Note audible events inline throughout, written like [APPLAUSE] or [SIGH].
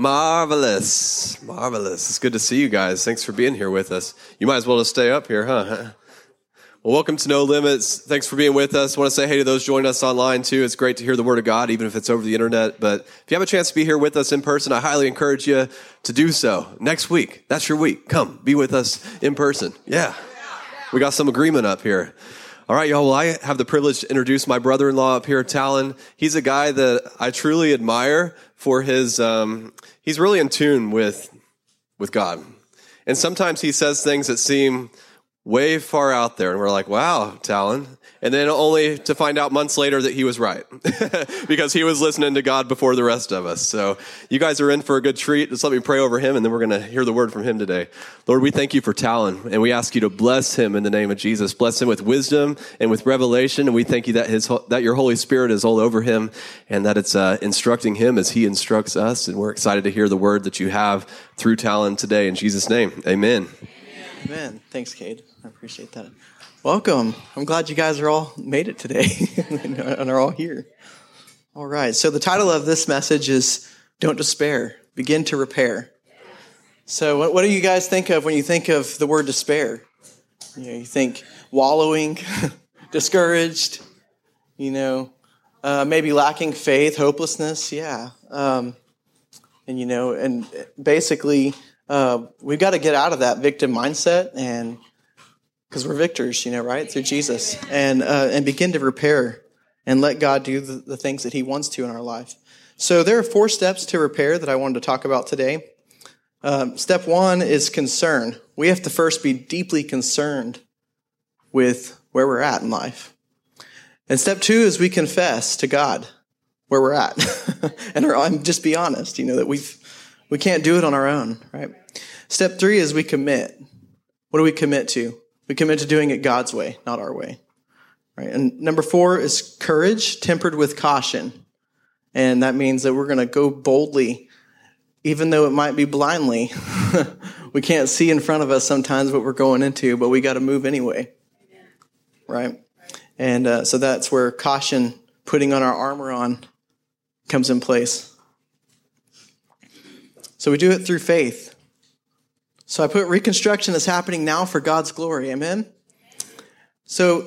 Marvelous. Marvelous. It's good to see you guys. Thanks for being here with us. You might as well just stay up here, huh? Well, welcome to No Limits. Thanks for being with us. I want to say hey to those joining us online too. It's great to hear the Word of God, even if it's over the internet. But if you have a chance to be here with us in person, I highly encourage you to do so. Next week, that's your week. Come be with us in person. Yeah. We got some agreement up here. All right, y'all. Well, I have the privilege to introduce my brother-in-law up here, Talon. He's a guy that I truly admire for his. Um, he's really in tune with with God, and sometimes he says things that seem way far out there, and we're like, "Wow, Talon." And then only to find out months later that he was right [LAUGHS] because he was listening to God before the rest of us. So you guys are in for a good treat. Just let me pray over him and then we're going to hear the word from him today. Lord, we thank you for Talon and we ask you to bless him in the name of Jesus. Bless him with wisdom and with revelation. And we thank you that his, that your Holy Spirit is all over him and that it's uh, instructing him as he instructs us. And we're excited to hear the word that you have through Talon today in Jesus' name. Amen. Amen. Thanks, Cade. I appreciate that. Welcome. I'm glad you guys are all made it today [LAUGHS] and are all here. All right. So the title of this message is Don't Despair, Begin to Repair. So what, what do you guys think of when you think of the word despair? You, know, you think wallowing, [LAUGHS] discouraged, you know, uh, maybe lacking faith, hopelessness. Yeah. Um, and, you know, and basically, uh, we've got to get out of that victim mindset and because we're victors, you know, right through Jesus, and uh, and begin to repair and let God do the, the, things that He wants to in our life. So there are four steps to repair that I wanted to talk about today. Um, step one is concern. We have to first be deeply concerned with where we're at in life. And step two is we confess to God where we're at, [LAUGHS] and just be honest, you know, that we've we can't do it on our own, right? Step three is we commit. What do we commit to? We commit to doing it God's way, not our way. Right? And number four is courage tempered with caution. And that means that we're going to go boldly, even though it might be blindly. [LAUGHS] we can't see in front of us sometimes what we're going into, but we got to move anyway. Right? And uh, so that's where caution, putting on our armor on, comes in place. So we do it through faith. So I put reconstruction is happening now for God's glory. Amen? So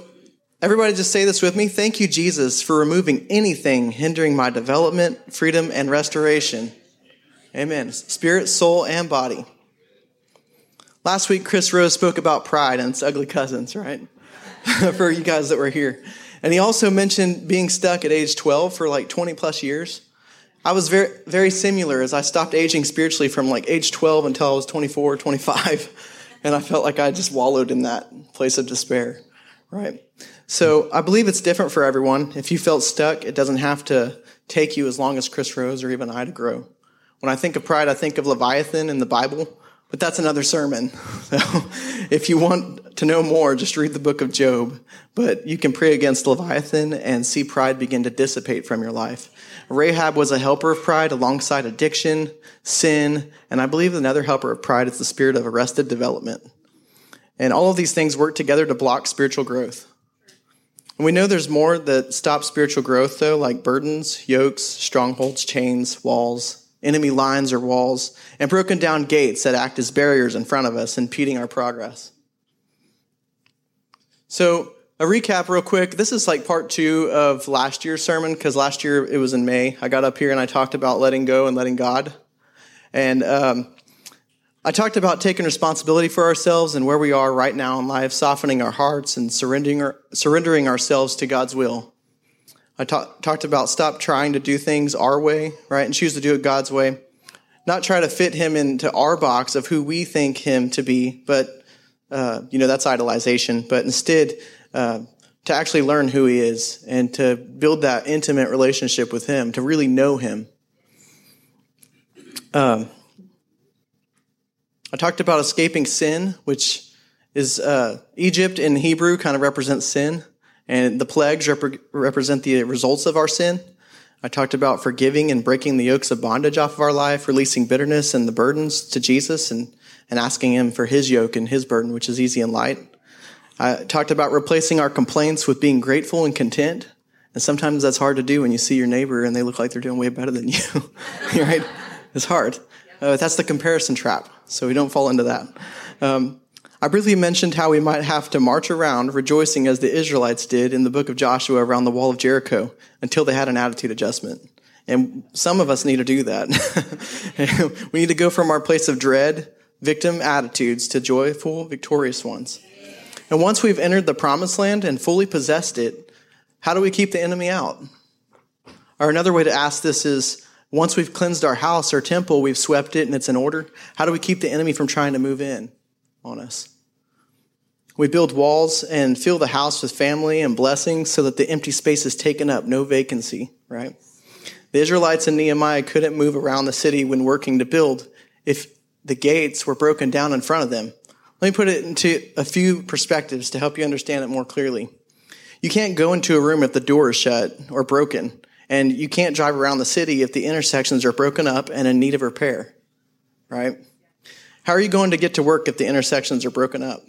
everybody just say this with me. Thank you, Jesus, for removing anything hindering my development, freedom, and restoration. Amen. Spirit, soul, and body. Last week, Chris Rose spoke about pride and its ugly cousins, right? [LAUGHS] for you guys that were here. And he also mentioned being stuck at age 12 for like 20 plus years. I was very, very similar as I stopped aging spiritually from like age 12 until I was 24, 25. [LAUGHS] And I felt like I just wallowed in that place of despair, right? So I believe it's different for everyone. If you felt stuck, it doesn't have to take you as long as Chris Rose or even I to grow. When I think of pride, I think of Leviathan in the Bible, but that's another sermon. [LAUGHS] So if you want to know more, just read the book of Job. But you can pray against Leviathan and see pride begin to dissipate from your life. Rahab was a helper of pride alongside addiction, sin, and I believe another helper of pride is the spirit of arrested development. And all of these things work together to block spiritual growth. And we know there's more that stop spiritual growth, though, like burdens, yokes, strongholds, chains, walls, enemy lines or walls, and broken down gates that act as barriers in front of us, impeding our progress. So, a recap real quick. This is like part two of last year's sermon because last year it was in May. I got up here and I talked about letting go and letting God. And um, I talked about taking responsibility for ourselves and where we are right now in life, softening our hearts and surrendering, surrendering ourselves to God's will. I talk, talked about stop trying to do things our way, right, and choose to do it God's way. Not try to fit Him into our box of who we think Him to be, but, uh, you know, that's idolization, but instead, uh, to actually learn who he is and to build that intimate relationship with him, to really know him. Um, I talked about escaping sin, which is uh, Egypt in Hebrew kind of represents sin, and the plagues rep- represent the results of our sin. I talked about forgiving and breaking the yokes of bondage off of our life, releasing bitterness and the burdens to Jesus, and, and asking Him for His yoke and His burden, which is easy and light. I talked about replacing our complaints with being grateful and content. And sometimes that's hard to do when you see your neighbor and they look like they're doing way better than [LAUGHS] you. right? It's hard. Uh, that's the comparison trap. So we don't fall into that. Um, I briefly mentioned how we might have to march around rejoicing as the Israelites did in the book of Joshua around the wall of Jericho until they had an attitude adjustment. And some of us need to do that. [LAUGHS] we need to go from our place of dread, victim attitudes to joyful, victorious ones. And once we've entered the promised land and fully possessed it, how do we keep the enemy out? Or another way to ask this is once we've cleansed our house or temple, we've swept it and it's in order, how do we keep the enemy from trying to move in on us? We build walls and fill the house with family and blessings so that the empty space is taken up, no vacancy, right? The Israelites and Nehemiah couldn't move around the city when working to build if the gates were broken down in front of them. Let me put it into a few perspectives to help you understand it more clearly. You can't go into a room if the door is shut or broken, and you can't drive around the city if the intersections are broken up and in need of repair, right? How are you going to get to work if the intersections are broken up?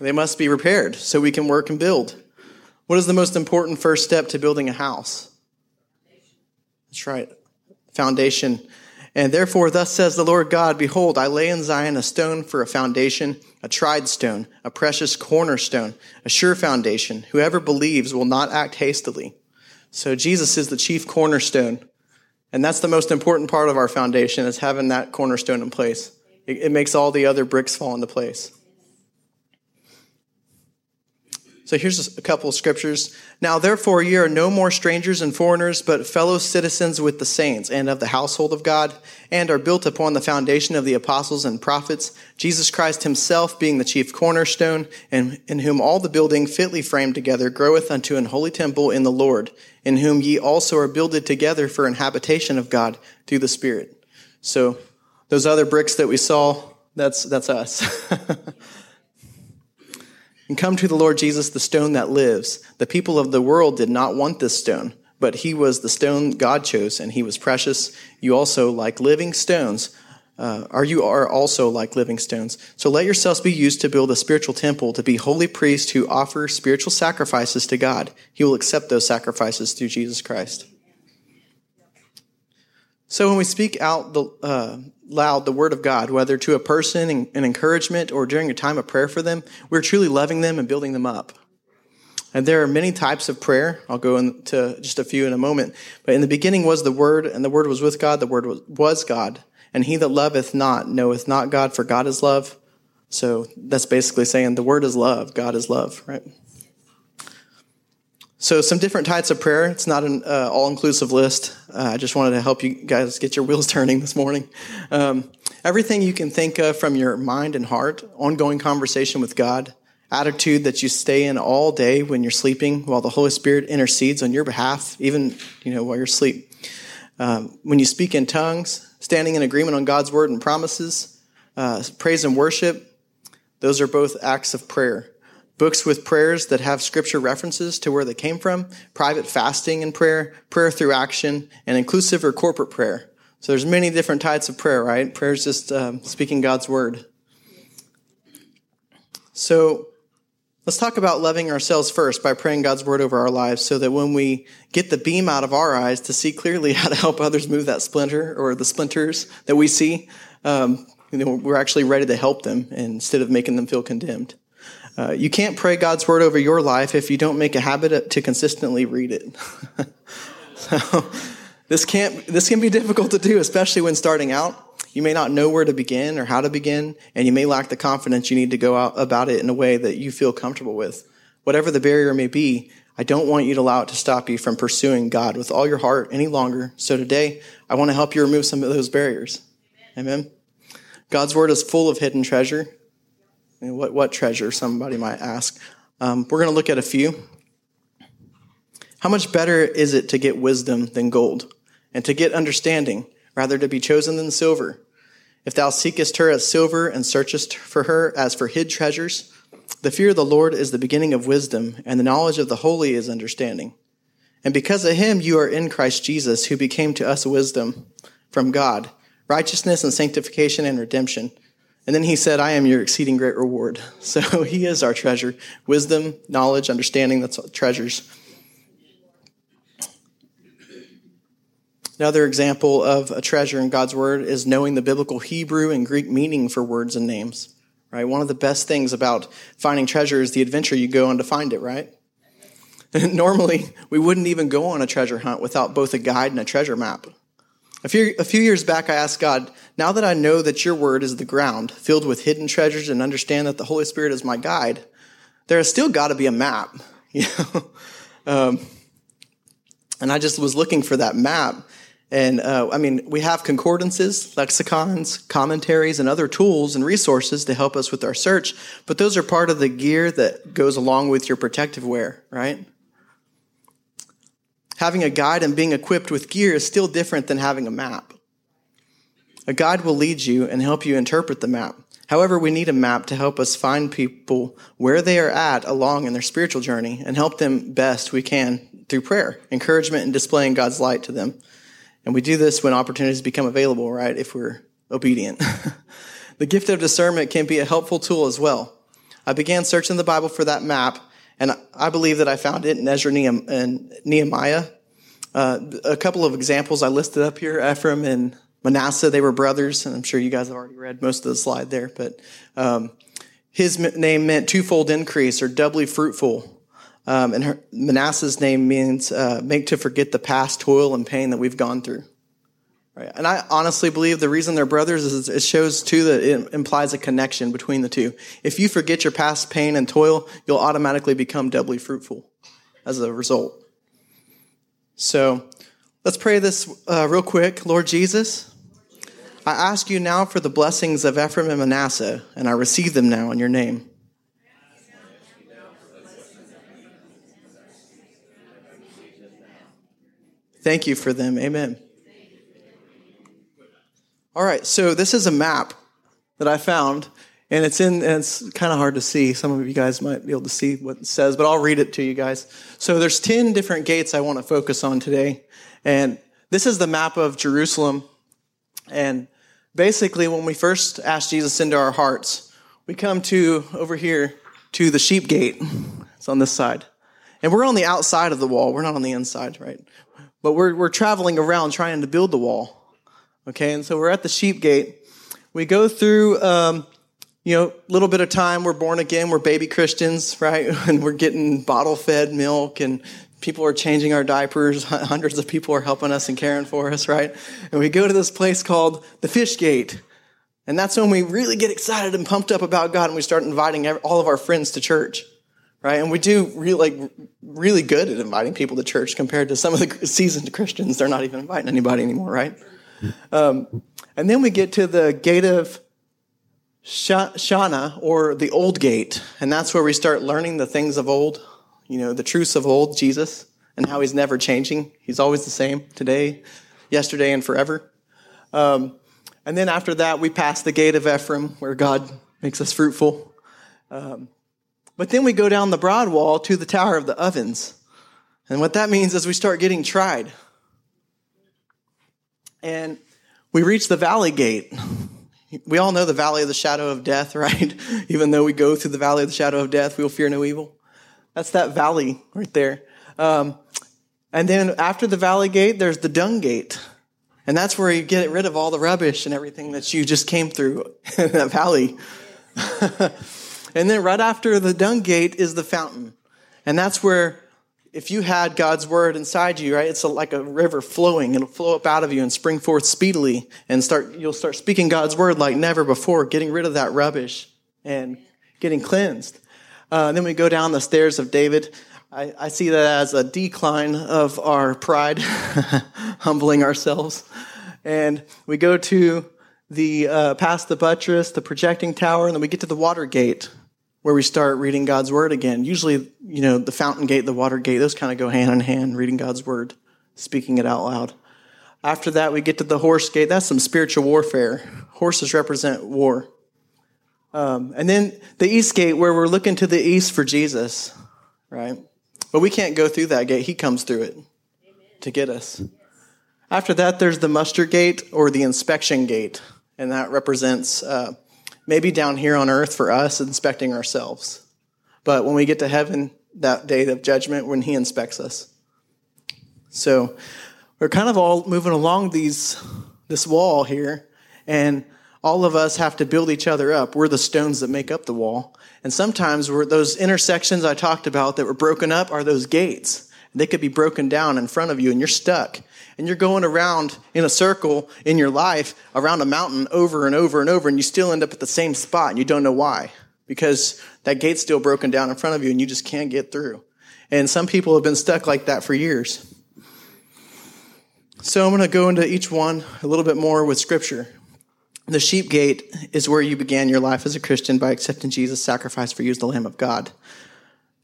They must be repaired so we can work and build. What is the most important first step to building a house? That's right. Foundation. And therefore, thus says the Lord God Behold, I lay in Zion a stone for a foundation, a tried stone, a precious cornerstone, a sure foundation. Whoever believes will not act hastily. So Jesus is the chief cornerstone. And that's the most important part of our foundation is having that cornerstone in place. It, it makes all the other bricks fall into place. So here's a couple of scriptures. Now, therefore, ye are no more strangers and foreigners, but fellow citizens with the saints and of the household of God, and are built upon the foundation of the apostles and prophets, Jesus Christ himself being the chief cornerstone, and in whom all the building fitly framed together groweth unto an holy temple in the Lord, in whom ye also are builded together for an habitation of God through the Spirit. So those other bricks that we saw, that's, that's us. [LAUGHS] And come to the Lord Jesus, the stone that lives. The people of the world did not want this stone, but he was the stone God chose, and he was precious. You also, like living stones, uh, are you are also like living stones. So let yourselves be used to build a spiritual temple, to be holy priests who offer spiritual sacrifices to God. He will accept those sacrifices through Jesus Christ. So when we speak out the, uh, loud the word of God, whether to a person in, in encouragement or during a time of prayer for them, we're truly loving them and building them up. And there are many types of prayer. I'll go into just a few in a moment. But in the beginning was the Word, and the Word was with God. The Word was, was God. And he that loveth not knoweth not God, for God is love. So that's basically saying the Word is love. God is love, right? So, some different types of prayer. It's not an uh, all inclusive list. Uh, I just wanted to help you guys get your wheels [LAUGHS] turning this morning. Um, everything you can think of from your mind and heart, ongoing conversation with God, attitude that you stay in all day when you're sleeping while the Holy Spirit intercedes on your behalf, even you know while you're asleep. Um, when you speak in tongues, standing in agreement on God's word and promises, uh, praise and worship, those are both acts of prayer books with prayers that have scripture references to where they came from, private fasting and prayer, prayer through action, and inclusive or corporate prayer. So there's many different types of prayer, right? Prayer is just um, speaking God's word. So let's talk about loving ourselves first by praying God's word over our lives so that when we get the beam out of our eyes to see clearly [LAUGHS] how to help others move that splinter or the splinters that we see, um, you know, we're actually ready to help them instead of making them feel condemned. Uh, you can't pray God's word over your life if you don't make a habit to consistently read it. [LAUGHS] so this can't this can be difficult to do, especially when starting out. You may not know where to begin or how to begin, and you may lack the confidence you need to go out about it in a way that you feel comfortable with. Whatever the barrier may be, I don't want you to allow it to stop you from pursuing God with all your heart any longer. So today, I want to help you remove some of those barriers. Amen. God's word is full of hidden treasure. What, what treasure, somebody might ask. Um, we're going to look at a few. How much better is it to get wisdom than gold, and to get understanding rather to be chosen than silver? If thou seekest her as silver and searchest for her as for hid treasures, the fear of the Lord is the beginning of wisdom, and the knowledge of the holy is understanding. And because of him you are in Christ Jesus, who became to us wisdom from God, righteousness and sanctification and redemption. And then he said, I am your exceeding great reward. [LAUGHS] So he is our treasure. Wisdom, knowledge, understanding, that's treasures. Another example of a treasure in God's word is knowing the biblical Hebrew and Greek meaning for words and names. Right? One of the best things about finding treasure is the adventure you go on to find it, right? [LAUGHS] Normally, we wouldn't even go on a treasure hunt without both a guide and a treasure map. A few, a few years back, I asked God, now that I know that your word is the ground filled with hidden treasures and understand that the Holy Spirit is my guide, there has still got to be a map. [LAUGHS] You know? um, and I just was looking for that map. And uh, I mean, we have concordances, lexicons, commentaries, and other tools and resources to help us with our search, but those are part of the gear that goes along with your protective wear, right? Having a guide and being equipped with gear is still different than having a map. A guide will lead you and help you interpret the map. However, we need a map to help us find people where they are at along in their spiritual journey and help them best we can through prayer, encouragement, and displaying God's light to them. And we do this when opportunities become available, right? If we're obedient. [LAUGHS] the gift of discernment can be a helpful tool as well. I began searching the Bible for that map, and I believe that I found it in Ezra and Nehemiah. Uh, a couple of examples I listed up here Ephraim and Manasseh, they were brothers, and I'm sure you guys have already read most of the slide there, but um, his name meant twofold increase or doubly fruitful. Um, and her, Manasseh's name means uh, make to forget the past toil and pain that we've gone through. Right? And I honestly believe the reason they're brothers is it shows too that it implies a connection between the two. If you forget your past pain and toil, you'll automatically become doubly fruitful as a result. So let's pray this uh, real quick. Lord Jesus, I ask you now for the blessings of Ephraim and Manasseh, and I receive them now in your name. Thank you for them. Amen. All right, so this is a map that I found, and it's in. And it's kind of hard to see. Some of you guys might be able to see what it says, but I'll read it to you guys. So there's ten different gates I want to focus on today, and this is the map of Jerusalem. And basically, when we first ask Jesus into our hearts, we come to over here to the sheep gate. It's on this side. And we're on the outside of the wall. We're not on the inside, right? But we're, we're traveling around trying to build the wall. Okay, and so we're at the sheep gate. We go through, um, you know, a little bit of time. We're born again. We're baby Christians, [LAUGHS] right? And we're getting bottle fed milk and people are changing our diapers. Hundreds of people are helping us and caring for us, right? And we go to this place called the fish gate. And that's when we really get excited and pumped up about God and we start inviting all of our friends to church right? And we do really like really good at inviting people to church compared to some of the [LAUGHS] seasoned Christians. They're not even inviting anybody anymore, right? Um, and then we get to the gate of Shana or the old gate, and that's where we start learning the things of old, you know, the truths of old Jesus and how he's never changing. He's always the same today, yesterday, and forever. Um, and then after that, we pass the gate of Ephraim, where God makes us fruitful. Um, but then we go down the broad wall to the Tower of the Ovens. And what that means is we start getting tried. And we reach the valley gate. We all know the valley of the shadow of death, [LAUGHS] right? Even though we go through the valley of the shadow of death, we will fear no evil. That's that valley right there. Um, and then after the valley gate, there's the dung gate. And that's where you get rid of all the rubbish and everything that you just came through [LAUGHS] in that valley. [LAUGHS] And then right after the dung gate is the fountain. And that's where, if you had God's word inside you, right, it's a, like a river flowing. It'll flow up out of you and spring forth speedily. And start, you'll start speaking God's word like never before, getting rid of that rubbish and getting cleansed. Uh, then we go down the stairs of David. I, I see that as a decline of our pride, [LAUGHS] humbling ourselves. And we go to the uh, past the buttress, the projecting tower, and then we get to the water gate where we start reading God's word again. Usually, you know, the fountain gate, the water gate, those kind of go hand in hand, reading God's word, speaking it out loud. After that, we get to the horse gate. That's some spiritual warfare. Horses represent war. Um, and then the east gate, where we're looking to the east for Jesus, right? But we can't go through that gate. He comes through it to get us. After that, there's the muster gate or the inspection gate, and that represents uh, maybe down here on earth for us inspecting ourselves. But when we get to heaven, that day of judgment, when He inspects us. So we're kind of all moving along these this wall here, and all of us have to build each other up. We're the stones that make up the wall. And sometimes we're those intersections I talked about that were broken up are those gates. They could be broken down in front of you and you're stuck. And you're going around in a circle in your life around a mountain over and over and over and you still end up at the same spot and you don't know why. Because that gate's still broken down in front of you and you just can't get through. And some people have been stuck like that for years. So I'm going to go into each one a little bit more with scripture. The sheep gate is where you began your life as a Christian by accepting Jesus' sacrifice for you as the Lamb of God.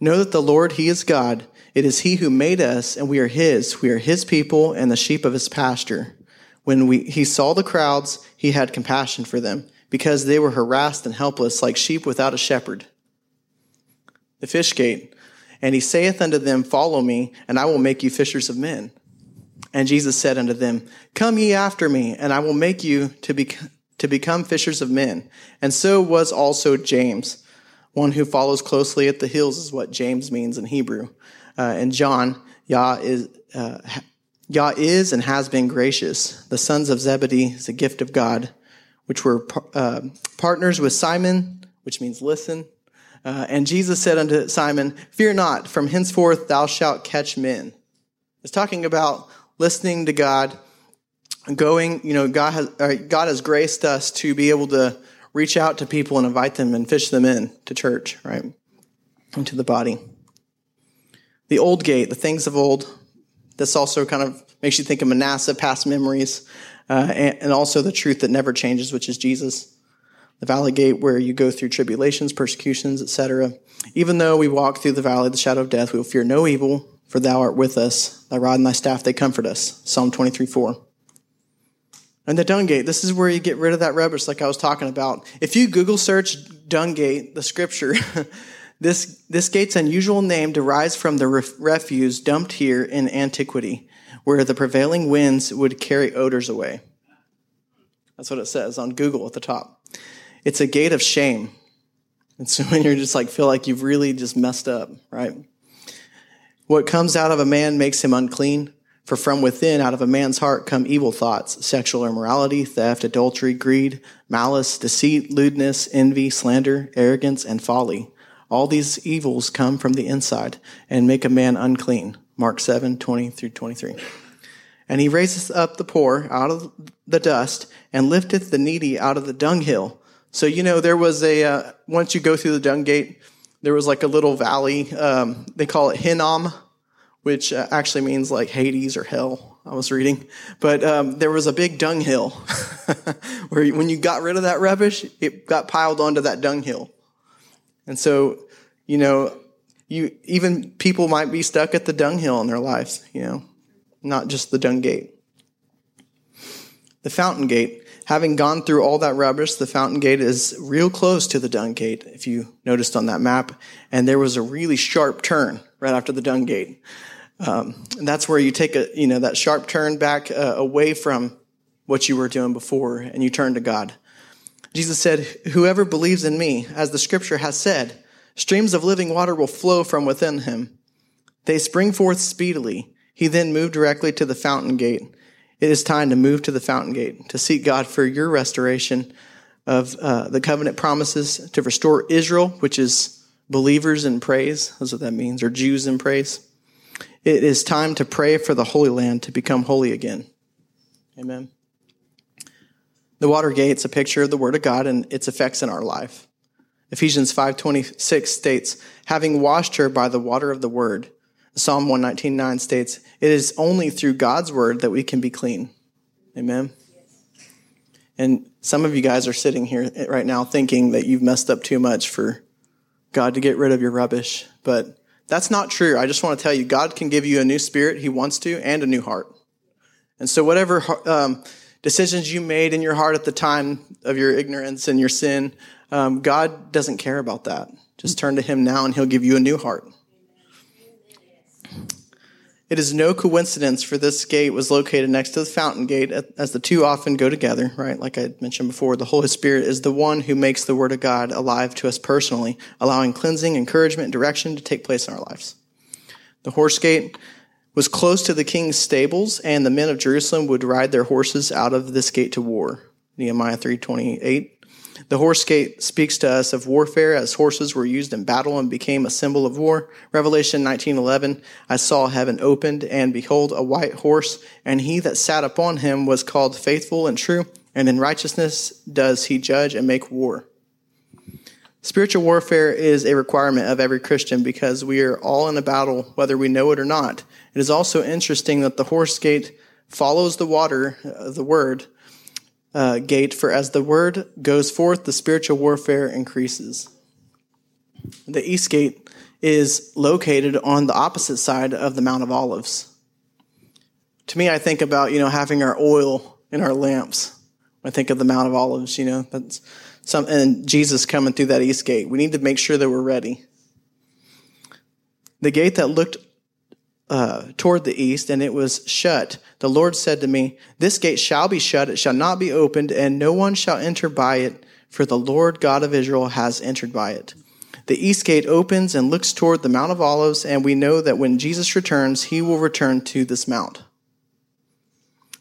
Know that the Lord, He is God. It is He who made us, and we are His. We are His people and the sheep of His pasture. When we, He saw the crowds, He had compassion for them, because they were harassed and helpless, like sheep without a shepherd. The fish gate. And He saith unto them, Follow me, and I will make you fishers of men. And Jesus said unto them, Come ye after me, and I will make you to be to become fishers of men. And so was also James. One who follows closely at the heels is what James means in Hebrew. Uh, and John, Yah is, uh, Yah is and has been gracious. The sons of Zebedee is a gift of God, which were uh, partners with Simon, which means listen. Uh, and Jesus said unto Simon, Fear not, from henceforth thou shalt catch men. It's talking about listening to God going, you know, God has, God has graced us to be able to reach out to people and invite them and fish them in to church, right? Into the body. The old gate, the things of old, this also kind of makes you think of Manasseh, past memories, uh, and, and also the truth that never changes, which is Jesus. The valley gate where you go through tribulations, persecutions, etc. Even though we walk through the valley of the shadow of death, we will fear no evil, for thou art with us. Thy rod and thy staff, they comfort us. Psalm 23, 4. And the dung gate, this is where you get rid of that rubbish like I was talking about. If you Google search dung gate, the scripture, [LAUGHS] this, this gate's unusual name derives from the ref- refuse dumped here in antiquity, where the prevailing winds would carry odors away. That's what it says on Google at the top. It's a gate of shame. And so [LAUGHS] when you're just like, feel like you've really just messed up, right? What comes out of a man makes him unclean. For from within, out of a man's heart, come evil thoughts, sexual immorality, theft, adultery, greed, malice, deceit, lewdness, envy, slander, arrogance, and folly. All these evils come from the inside and make a man unclean. Mark 7, 20 through 23. And he raiseth up the poor out of the dust and lifteth the needy out of the dunghill. So, you know, there was a, uh, once you go through the dung gate, there was like a little valley. Um, they call it Hinnom which uh, actually means like Hades or hell. I was reading, but um, there was a big dunghill [LAUGHS] where when you got rid of that rubbish, it got piled onto that dunghill, and so you know, you even people might be stuck at the dunghill in their lives, you know, not just the dung gate. The fountain gate, having gone through all that rubbish, the fountain gate is real close to the dung gate, if you noticed on that map, and there was a really sharp turn right after the dung gate. Um, and that's where you take a, you know, that sharp turn back uh, away from what you were doing before and you turn to God. Jesus said, Whoever believes in me, as the scripture has said, streams of living water will flow from within him. They spring forth speedily. He then moved directly to the fountain gate. It is time to move to the fountain gate, to seek God for your restoration of uh, the covenant promises, to restore Israel, which is believers in praise. That's what that means, or Jews in praise it is time to pray for the Holy Land to become holy again. Amen. The water gate's a picture of the Word of God and its effects in our life. Ephesians 5.26 states, having washed her by the water of the Word. Psalm 119.9 states, it is only through God's Word that we can be clean. Amen. And some of you guys are sitting here right now thinking that you've messed up too much for God to get rid of your rubbish. But that's not true. I just want to tell you, God can give you a new spirit. He wants to, and a new heart. And so, whatever um, decisions you made in your heart at the time of your ignorance and your sin, um, God doesn't care about that. Just turn to Him now, and He'll give you a new heart. It is no coincidence for this gate was located next to the fountain gate, as the two often go together, right? Like I mentioned before, the Holy Spirit is the one who makes the Word of God alive to us personally, allowing cleansing, encouragement, and direction to take place in our lives. The horse gate was close to the king's stables, and the men of Jerusalem would ride their horses out of this gate to war. Nehemiah 328. The horse gate speaks to us of warfare as horses were used in battle and became a symbol of war. Revelation 19:11 I saw heaven opened and behold a white horse and he that sat upon him was called faithful and true and in righteousness does he judge and make war. Spiritual warfare is a requirement of every Christian because we are all in a battle whether we know it or not. It is also interesting that the horse gate follows the water, uh, the word, uh, gate, for as the word goes forth, the spiritual warfare increases. The east gate is located on the opposite side of the Mount of Olives. To me, I think about, you know, having our oil in our lamps. I think of the Mount of Olives, you know, that's some, and Jesus coming through that east gate. We need to make sure that we're ready. The gate that looked uh, toward the east, and it was shut. The Lord said to me, This gate shall be shut, it shall not be opened, and no one shall enter by it, for the Lord God of Israel has entered by it. The east gate opens and looks toward the Mount of Olives, and we know that when Jesus returns, he will return to this mount.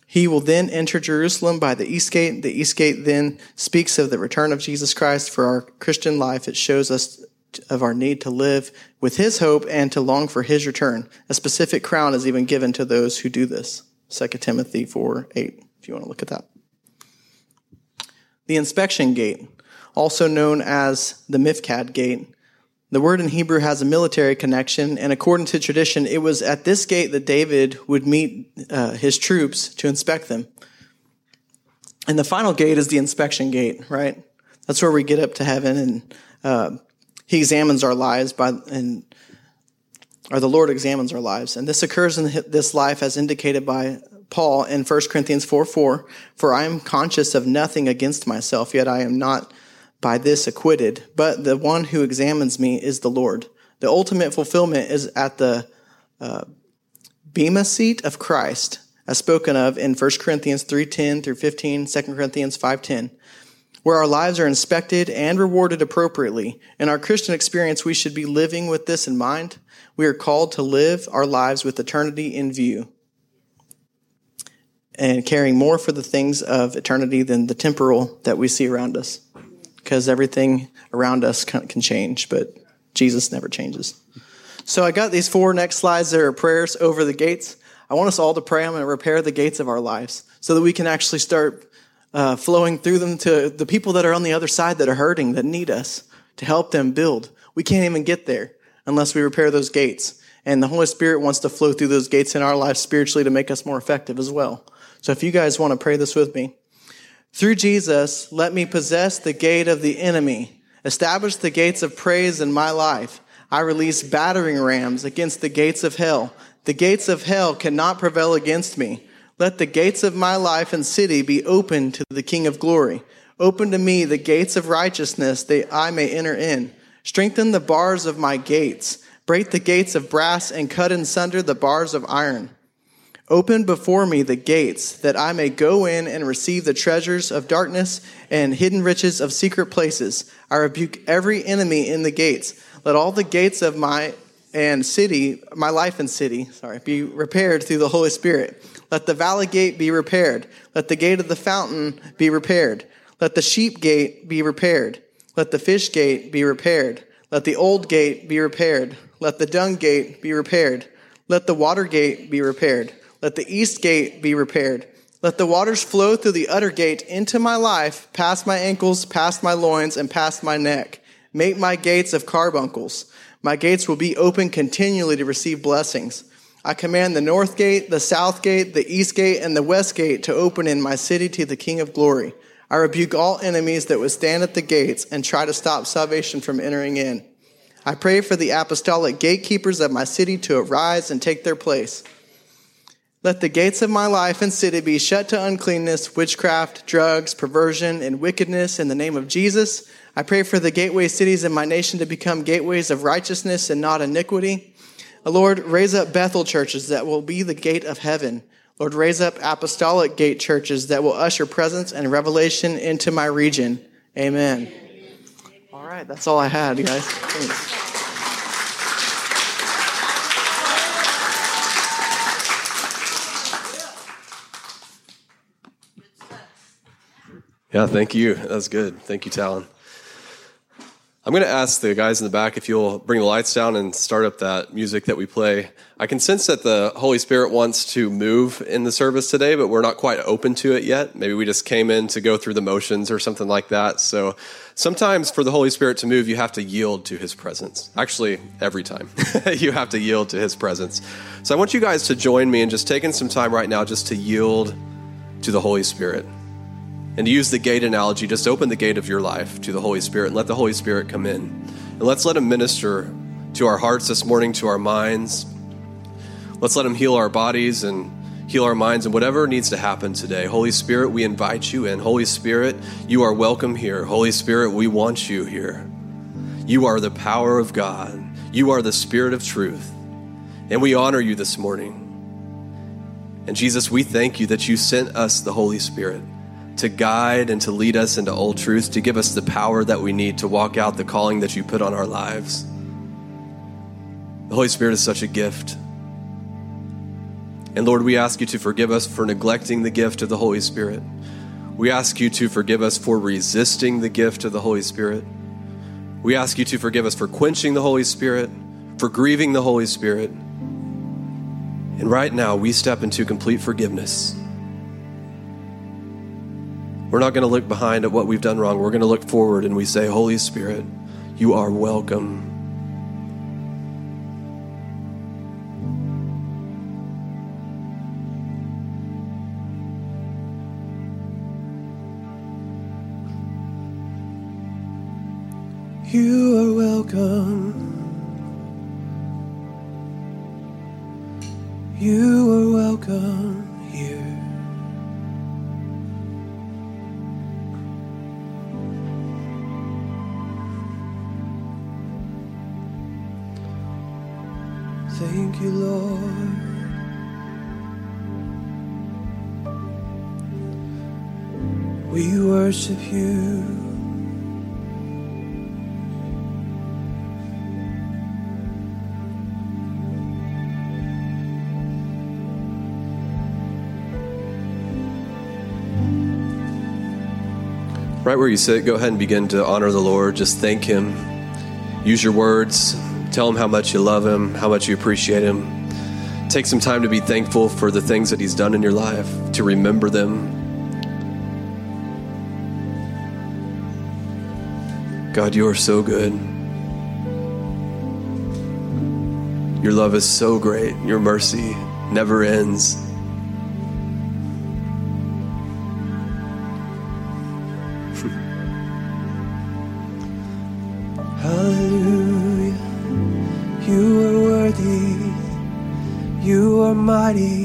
He will then enter Jerusalem by the east gate. The east gate then speaks of the return of Jesus Christ for our Christian life. It shows us of our need to live with his hope and to long for his return. A specific crown is even given to those who do this. 2 Timothy 4 8, if you want to look at that. The inspection gate, also known as the Mifkad gate, the word in Hebrew has a military connection, and according to tradition, it was at this gate that David would meet uh, his troops to inspect them. And the final gate is the inspection gate, right? That's where we get up to heaven and uh, he examines our lives by, and, or the Lord examines our lives. And this occurs in this life as indicated by Paul in 1 Corinthians 4 4. For I am conscious of nothing against myself, yet I am not by this acquitted. But the one who examines me is the Lord. The ultimate fulfillment is at the uh, Bema seat of Christ, as spoken of in 1 Corinthians 3.10 through 15, 2 Corinthians 5.10 where our lives are inspected and rewarded appropriately. In our Christian experience, we should be living with this in mind. We are called to live our lives with eternity in view and caring more for the things of eternity than the temporal that we see around us. Because everything around us can change, but Jesus never changes. So I got these four next slides. There are prayers over the gates. I want us all to pray. I'm going to repair the gates of our lives so that we can actually start uh, flowing through them to the people that are on the other side that are hurting, that need us to help them build. We can't even get there unless we repair those gates. And the Holy Spirit wants to flow through those gates in our lives spiritually to make us more effective as well. So if you guys want to pray this with me. Through Jesus, let me possess the gate of the enemy. Establish the gates of praise in my life. I release battering rams against the gates of hell. The gates of hell cannot prevail against me. Let the gates of my life and city be open to the King of glory. Open to me the gates of righteousness that I may enter in. Strengthen the bars of my gates. Break the gates of brass and cut in sunder the bars of iron. Open before me the gates that I may go in and receive the treasures of darkness and hidden riches of secret places. I rebuke every enemy in the gates. Let all the gates of my and city, my life and city, sorry, be repaired through the Holy Spirit. Let the valley gate be repaired. Let the gate of the fountain be repaired. Let the sheep gate be repaired. Let the fish gate be repaired. Let the old gate be repaired. Let the dung gate be repaired. Let the water gate be repaired. Let the east gate be repaired. Let the waters flow through the utter gate into my life, past my ankles, past my loins, and past my neck. Make my gates of carbuncles. My gates will be open continually to receive blessings. I command the north gate, the south gate, the east gate, and the west gate to open in my city to the King of glory. I rebuke all enemies that would stand at the gates and try to stop salvation from entering in. I pray for the apostolic gatekeepers of my city to arise and take their place. Let the gates of my life and city be shut to uncleanness, witchcraft, drugs, perversion, and wickedness in the name of Jesus. I pray for the gateway cities in my nation to become gateways of righteousness and not iniquity. Lord, raise up Bethel churches that will be the gate of heaven. Lord, raise up apostolic gate churches that will usher presence and revelation into my region. Amen. All right, that's all I had, guys. Thanks. Yeah, thank you. That's good. Thank you, Talon. I'm going to ask the guys in the back if you'll bring the lights down and start up that music that we play. I can sense that the Holy Spirit wants to move in the service today, but we're not quite open to it yet. Maybe we just came in to go through the motions or something like that. So sometimes for the Holy Spirit to move, you have to yield to his presence. Actually, every time [LAUGHS] you have to yield to his presence. So I want you guys to join me in just taking some time right now just to yield to the Holy Spirit. And to use the gate analogy, just open the gate of your life to the Holy Spirit and let the Holy Spirit come in. And let's let Him minister to our hearts this morning, to our minds. Let's let Him heal our bodies and heal our minds and whatever needs to happen today. Holy Spirit, we invite you in. Holy Spirit, you are welcome here. Holy Spirit, we want you here. You are the power of God, you are the Spirit of truth. And we honor you this morning. And Jesus, we thank you that you sent us the Holy Spirit to guide and to lead us into all truth, to give us the power that we need to walk out the calling that you put on our lives. The Holy Spirit is such a gift. And Lord, we ask you to forgive us for neglecting the gift of the Holy Spirit. We ask you to forgive us for resisting the gift of the Holy Spirit. We ask you to forgive us for quenching the Holy Spirit, for grieving the Holy Spirit. And right now, we step into complete forgiveness. We're not going to look behind at what we've done wrong. We're going to look forward and we say, Holy Spirit, you are welcome. You are welcome. You are welcome worship you. Right where you sit, go ahead and begin to honor the Lord. Just thank Him. Use your words. Tell Him how much you love Him, how much you appreciate Him. Take some time to be thankful for the things that He's done in your life, to remember them. God, you are so good. Your love is so great. Your mercy never ends. [LAUGHS] Hallelujah. You are worthy. You are mighty.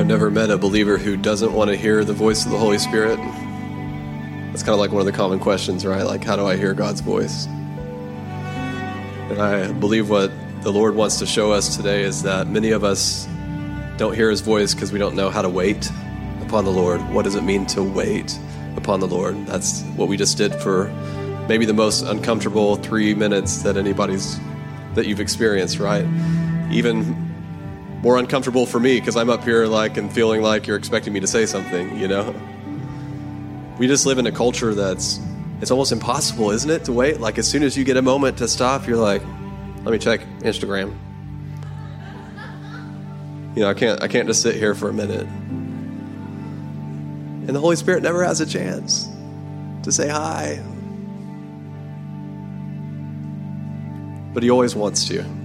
I've never met a believer who doesn't want to hear the voice of the Holy Spirit. That's kind of like one of the common questions, right? Like, how do I hear God's voice? And I believe what the Lord wants to show us today is that many of us don't hear his voice because we don't know how to wait upon the Lord. What does it mean to wait upon the Lord? That's what we just did for maybe the most uncomfortable three minutes that anybody's that you've experienced, right? Even more uncomfortable for me because I'm up here like and feeling like you're expecting me to say something, you know? We just live in a culture that's it's almost impossible, isn't it, to wait? Like as soon as you get a moment to stop, you're like, let me check Instagram. You know, I can't I can't just sit here for a minute. And the Holy Spirit never has a chance to say hi. But he always wants to.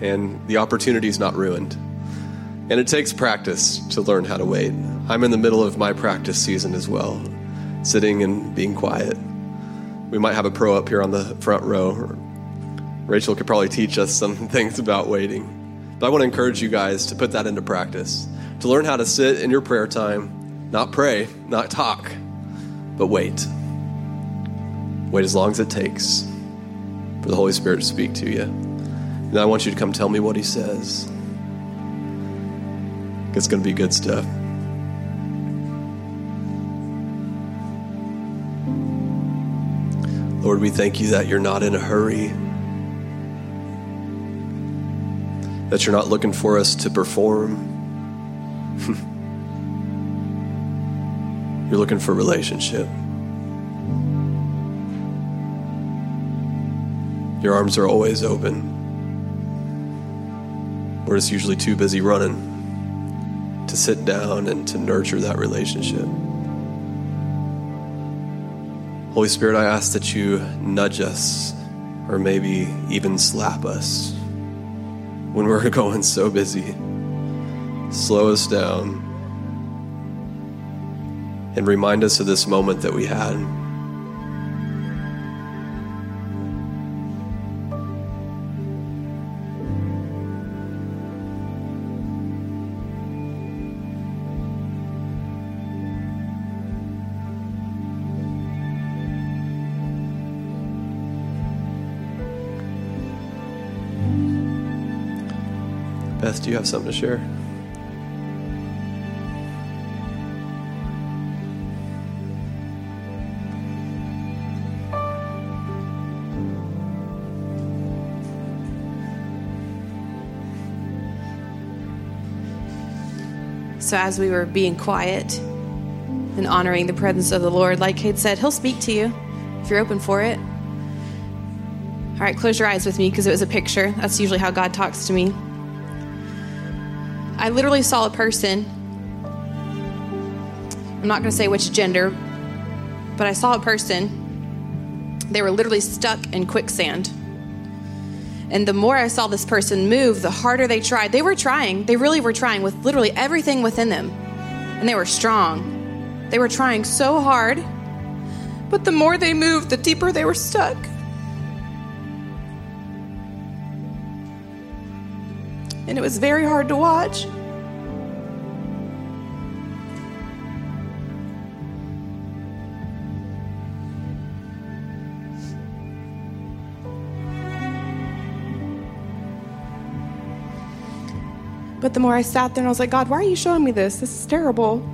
And the opportunity is not ruined. And it takes practice to learn how to wait. I'm in the middle of my practice season as well, sitting and being quiet. We might have a pro up here on the front row. Rachel could probably teach us some [LAUGHS] things about waiting. But I want to encourage you guys to put that into practice, to learn how to sit in your prayer time, not pray, not talk, but wait. Wait as long as it takes for the Holy Spirit to speak to you. And I want you to come tell me what He says. It's going to be good stuff. Lord, we thank you that you're not in a hurry, that you're not looking for us to perform. [LAUGHS] you're looking for relationship. Your arms are always open. We're just usually too busy running to sit down and to nurture that relationship. Holy Spirit, I ask that you nudge us or maybe even slap us when we're [LAUGHS] going so busy. Slow us down and remind us of this moment that we had. Beth, do you have something to share? So, as we were being quiet and honoring the presence of the Lord, like Cade said, He'll speak to you if you're open for it. All right, close your eyes with me because it was a picture. That's usually how God talks to me. I literally saw a person. I'm not going to say which gender, but I saw a person. They were literally stuck in quicksand. And the more I saw this person move, the harder they tried. They were trying. They really were trying with literally everything within them. And they were strong. They were trying so hard. But the more they moved, the deeper they were stuck. And it was very hard to watch. But the more I sat there and I was like, God, why are you showing me this? This is terrible.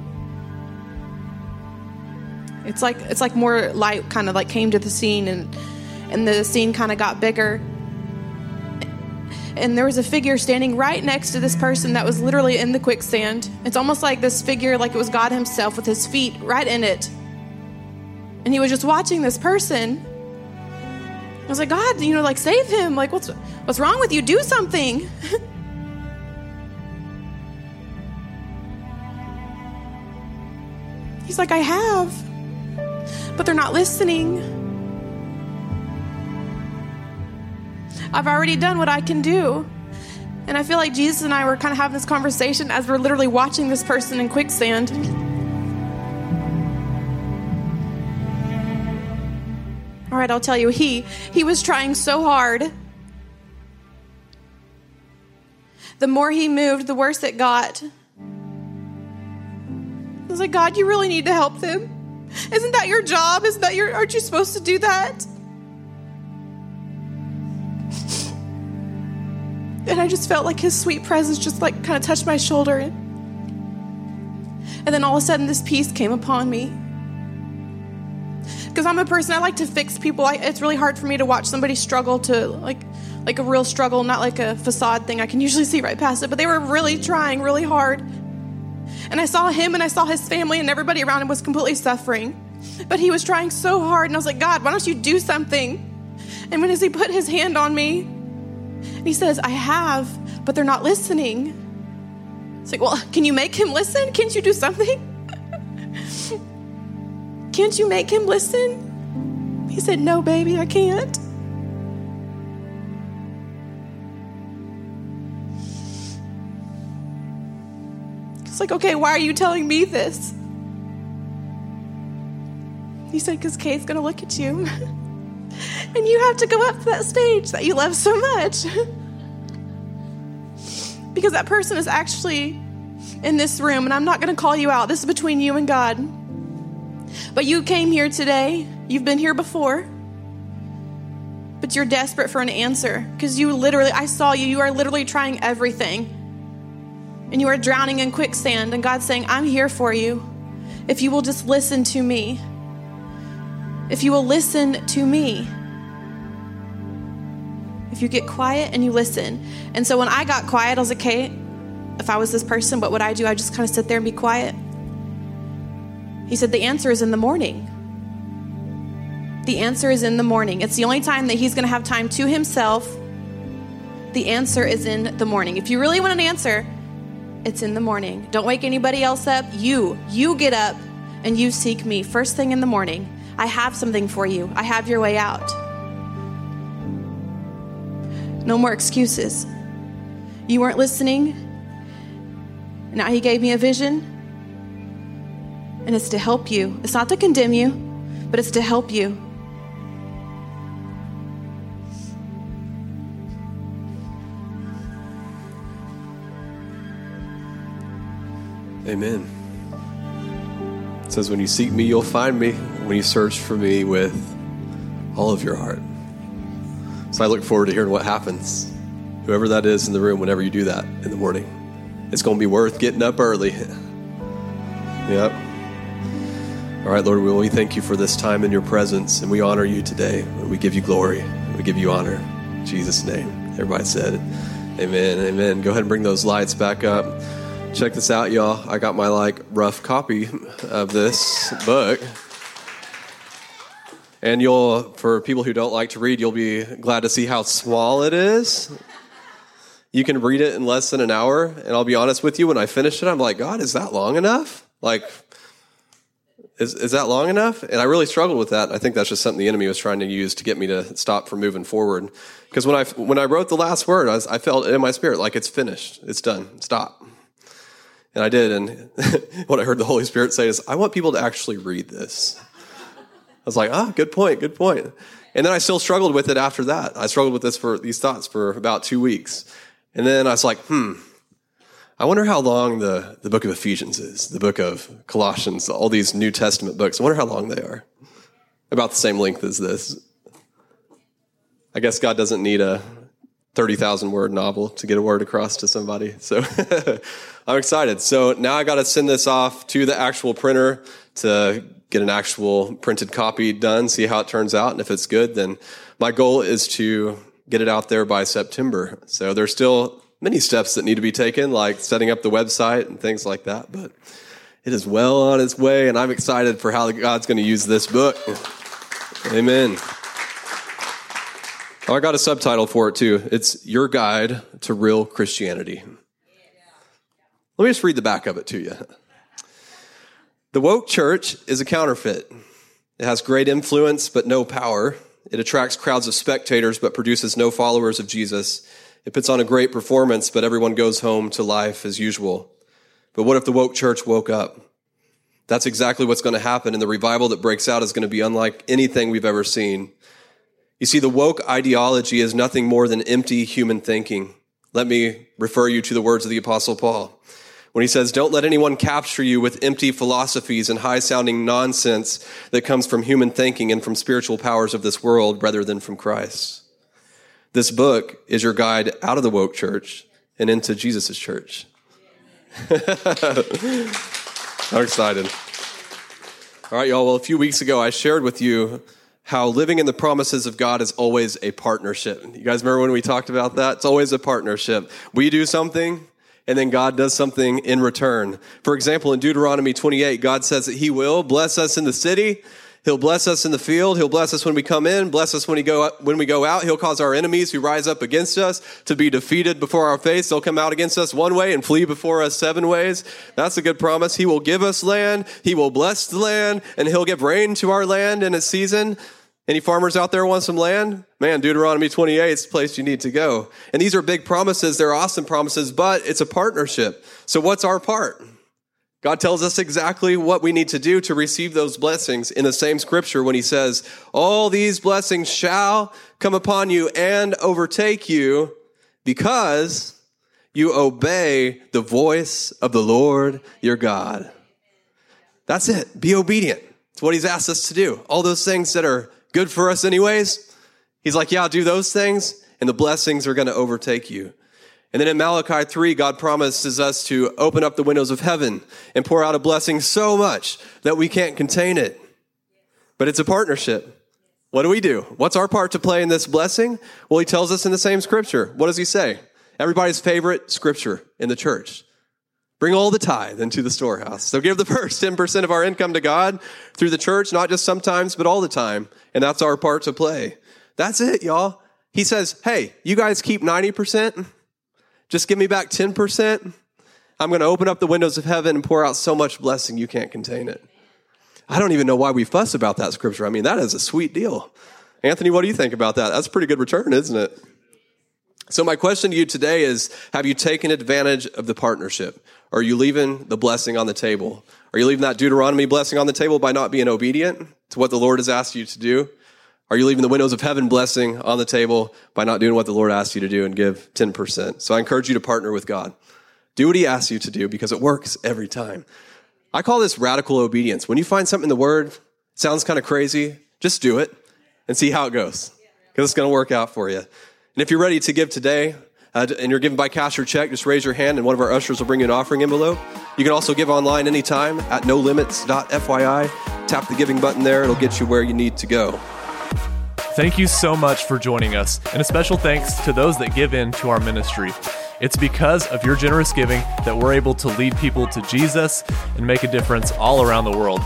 It's like it's like more light kind of like came to the scene and and the scene kind of got bigger. And there was a figure standing right next to this person that was literally in the quicksand. It's almost like this figure, like it was God Himself with His feet right in it. And He was just watching this person. I was like, God, you know, like save him. Like, what's what's wrong with you? Do something. [LAUGHS] He's like, I have, but they're not listening. I've already done what I can do. And I feel like Jesus and I were kind of having this conversation as we're literally watching this person in quicksand. All right, I'll tell you, he he was trying so hard. The more he moved, the worse it got. I was like, God, you really need to help them. Isn't that your job? Isn't that your, aren't you supposed to do that? And I just felt like his sweet presence just like kind of touched my shoulder. And then all of a sudden, this peace came upon me. Because I'm a person, I like to fix people. I, it's really hard for me to watch somebody struggle to like, like a real struggle, not like a facade thing. I can usually see right past it, but they were really trying really hard. And I saw him and I saw his family, and everybody around him was completely suffering. But he was trying so hard, and I was like, God, why don't you do something? And when as he put his hand on me, he says, I have, but they're not listening. It's like, well, can you make him listen? Can't you do something? [LAUGHS] can't you make him listen? He said, No, baby, I can't. It's like, okay, why are you telling me this? He said, because Kate's going to look at you. [LAUGHS] and you have to go up to that stage that you love so much. because that person is actually in this room, and I'm not going to call you out. This is between you and God. But you came here today, you've been here before, but you're desperate for an answer because you literally, I saw you, you are literally trying everything. And you are drowning in quicksand, and God's saying, I'm here for you if you will just listen to me. If you will listen to me if you get quiet and you listen. And so when I got quiet, I was like, okay, if I was this person, what would I do? I just kind of sit there and be quiet. He said, the answer is in the morning. The answer is in the morning. It's the only time that he's going to have time to himself. The answer is in the morning. If you really want an answer, it's in the morning. Don't wake anybody else up. You, you get up and you seek me first thing in the morning. I have something for you. I have your way out. No more excuses. You weren't listening. Now he gave me a vision. And it's to help you. It's not to condemn you, but it's to help you. Amen. It says, When you seek me, you'll find me. When you search for me with all of your heart. So I look forward to hearing what happens. Whoever that is in the room, whenever you do that in the morning, it's going to be worth getting up early. [LAUGHS] yep. All right, Lord, we thank you for this time in your presence, and we honor you today. We give you glory. We give you honor. In Jesus' name. Everybody said. Amen. Amen. Go ahead and bring those lights back up. Check this out, y'all. I got my like rough copy of this book. And you'll, for people who don't like to read, you'll be glad to see how small it is. You can read it in less than an hour. And I'll be honest with you, when I finished it, I'm like, God, is that long enough? Like, is, is that long enough? And I really struggled with that. I think that's just something the enemy was trying to use to get me to stop from moving forward. Because when I, when I wrote the last word, I, was, I felt in my spirit like it's finished, it's done, stop. And I did. And [LAUGHS] what I heard the Holy Spirit say is, I want people to actually read this. I was like, ah, good point, good point. And then I still struggled with it after that. I struggled with this for these thoughts for about two weeks. And then I was like, hmm, I wonder how long the, the book of Ephesians is, the book of Colossians, all these New Testament books. I wonder how long they are. About the same length as this. I guess God doesn't need a 30,000 word novel to get a word across to somebody. So [LAUGHS] I'm excited. So now I got to send this off to the actual printer to get an actual printed copy done, see how it turns out. And if it's good, then my goal is to get it out there by September. So there's still many steps that need to be taken, like setting up the website and things like that. But it is well on its way, and I'm excited for how God's going to use this book. Amen. Oh, I got a subtitle for it too. It's Your Guide to Real Christianity. Let me just read the back of it to you. The woke church is a counterfeit. It has great influence, but no power. It attracts crowds of spectators, but produces no followers of Jesus. It puts on a great performance, but everyone goes home to life as usual. But what if the woke church woke up? That's exactly what's going to happen, and the revival that breaks out is going to be unlike anything we've ever seen. You see, the woke ideology is nothing more than empty human thinking. Let me refer you to the words of the Apostle Paul. when he says, Don't let anyone capture you with empty philosophies and high sounding nonsense that comes from human thinking and from spiritual powers of this world rather than from Christ. This book is your guide out of the woke church and into Jesus' church. [LAUGHS] I'm excited. All right, y'all. Well, a few weeks ago, I shared with you how living in the promises of God is always a partnership. You guys remember when we talked about that? It's always a partnership. We do something, and then God does something in return. For example, in Deuteronomy 28, God says that He will bless us in the city He'll bless us in the field. He'll bless us when we come in, bless us when we go when we go out. He'll cause our enemies who rise up against us to be defeated before our face. They'll come out against us one way and flee before us seven ways. That's a good promise. He will give us land. He will bless the land and he'll give rain to our land in its season. Any farmers out there want some land? Man, Deuteronomy 28 is the place you need to go. And these are big promises. They're awesome promises, but it's a partnership. So what's our part? God tells us exactly what we need to do to receive those blessings in the same scripture when he says, All these blessings shall come upon you and overtake you because you obey the voice of the Lord your God. That's it. Be obedient. It's what he's asked us to do. All those things that are good for us, anyways. He's like, Yeah, do those things, and the blessings are going to overtake you. And then in Malachi 3, God promises us to open up the windows of heaven and pour out a blessing so much that we can't contain it. But it's a partnership. What do we do? What's our part to play in this blessing? Well, he tells us in the same scripture. What does he say? Everybody's favorite scripture in the church. Bring all the tithe into the storehouse. So give the first 10% of our income to God through the church, not just sometimes, but all the time. And that's our part to play. That's it, y'all. He says, hey, you guys keep 90%. Just give me back 10%. I'm going to open up the windows of heaven and pour out so much blessing you can't contain it. I don't even know why we fuss about that scripture. I mean, that is a sweet deal. Anthony, what do you think about that? That's a pretty good return, isn't it? So, my question to you today is Have you taken advantage of the partnership? Are you leaving the blessing on the table? Are you leaving that Deuteronomy blessing on the table by not being obedient to what the Lord has asked you to do? Are you leaving the windows of heaven blessing on the table by not doing what the Lord asked you to do and give 10%? So I encourage you to partner with God. Do what He asks you to do because it works every time. I call this radical obedience. When you find something in the Word, sounds kind of crazy, just do it and see how it goes because it's going to work out for you. And if you're ready to give today, uh, and you're giving by cash or check, just raise your hand and one of our ushers will bring you an offering envelope. You can also give online anytime at nolimits.fyi. Tap the giving button there, it'll get you where you need to go. Thank you so much for joining us, and a special thanks to those that give in to our ministry. It's because of your generous giving that we're able to lead people to Jesus and make a difference all around the world.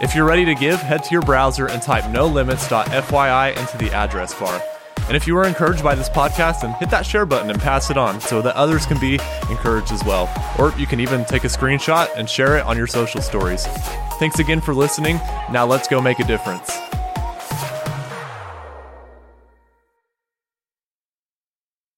If you're ready to give, head to your browser and type nolimits.fyi into the address bar. And if you were encouraged by this podcast, then hit that share button and pass it on so that others can be encouraged as well. Or you can even take a screenshot and share it on your social stories. Thanks again for listening. Now let's go make a difference.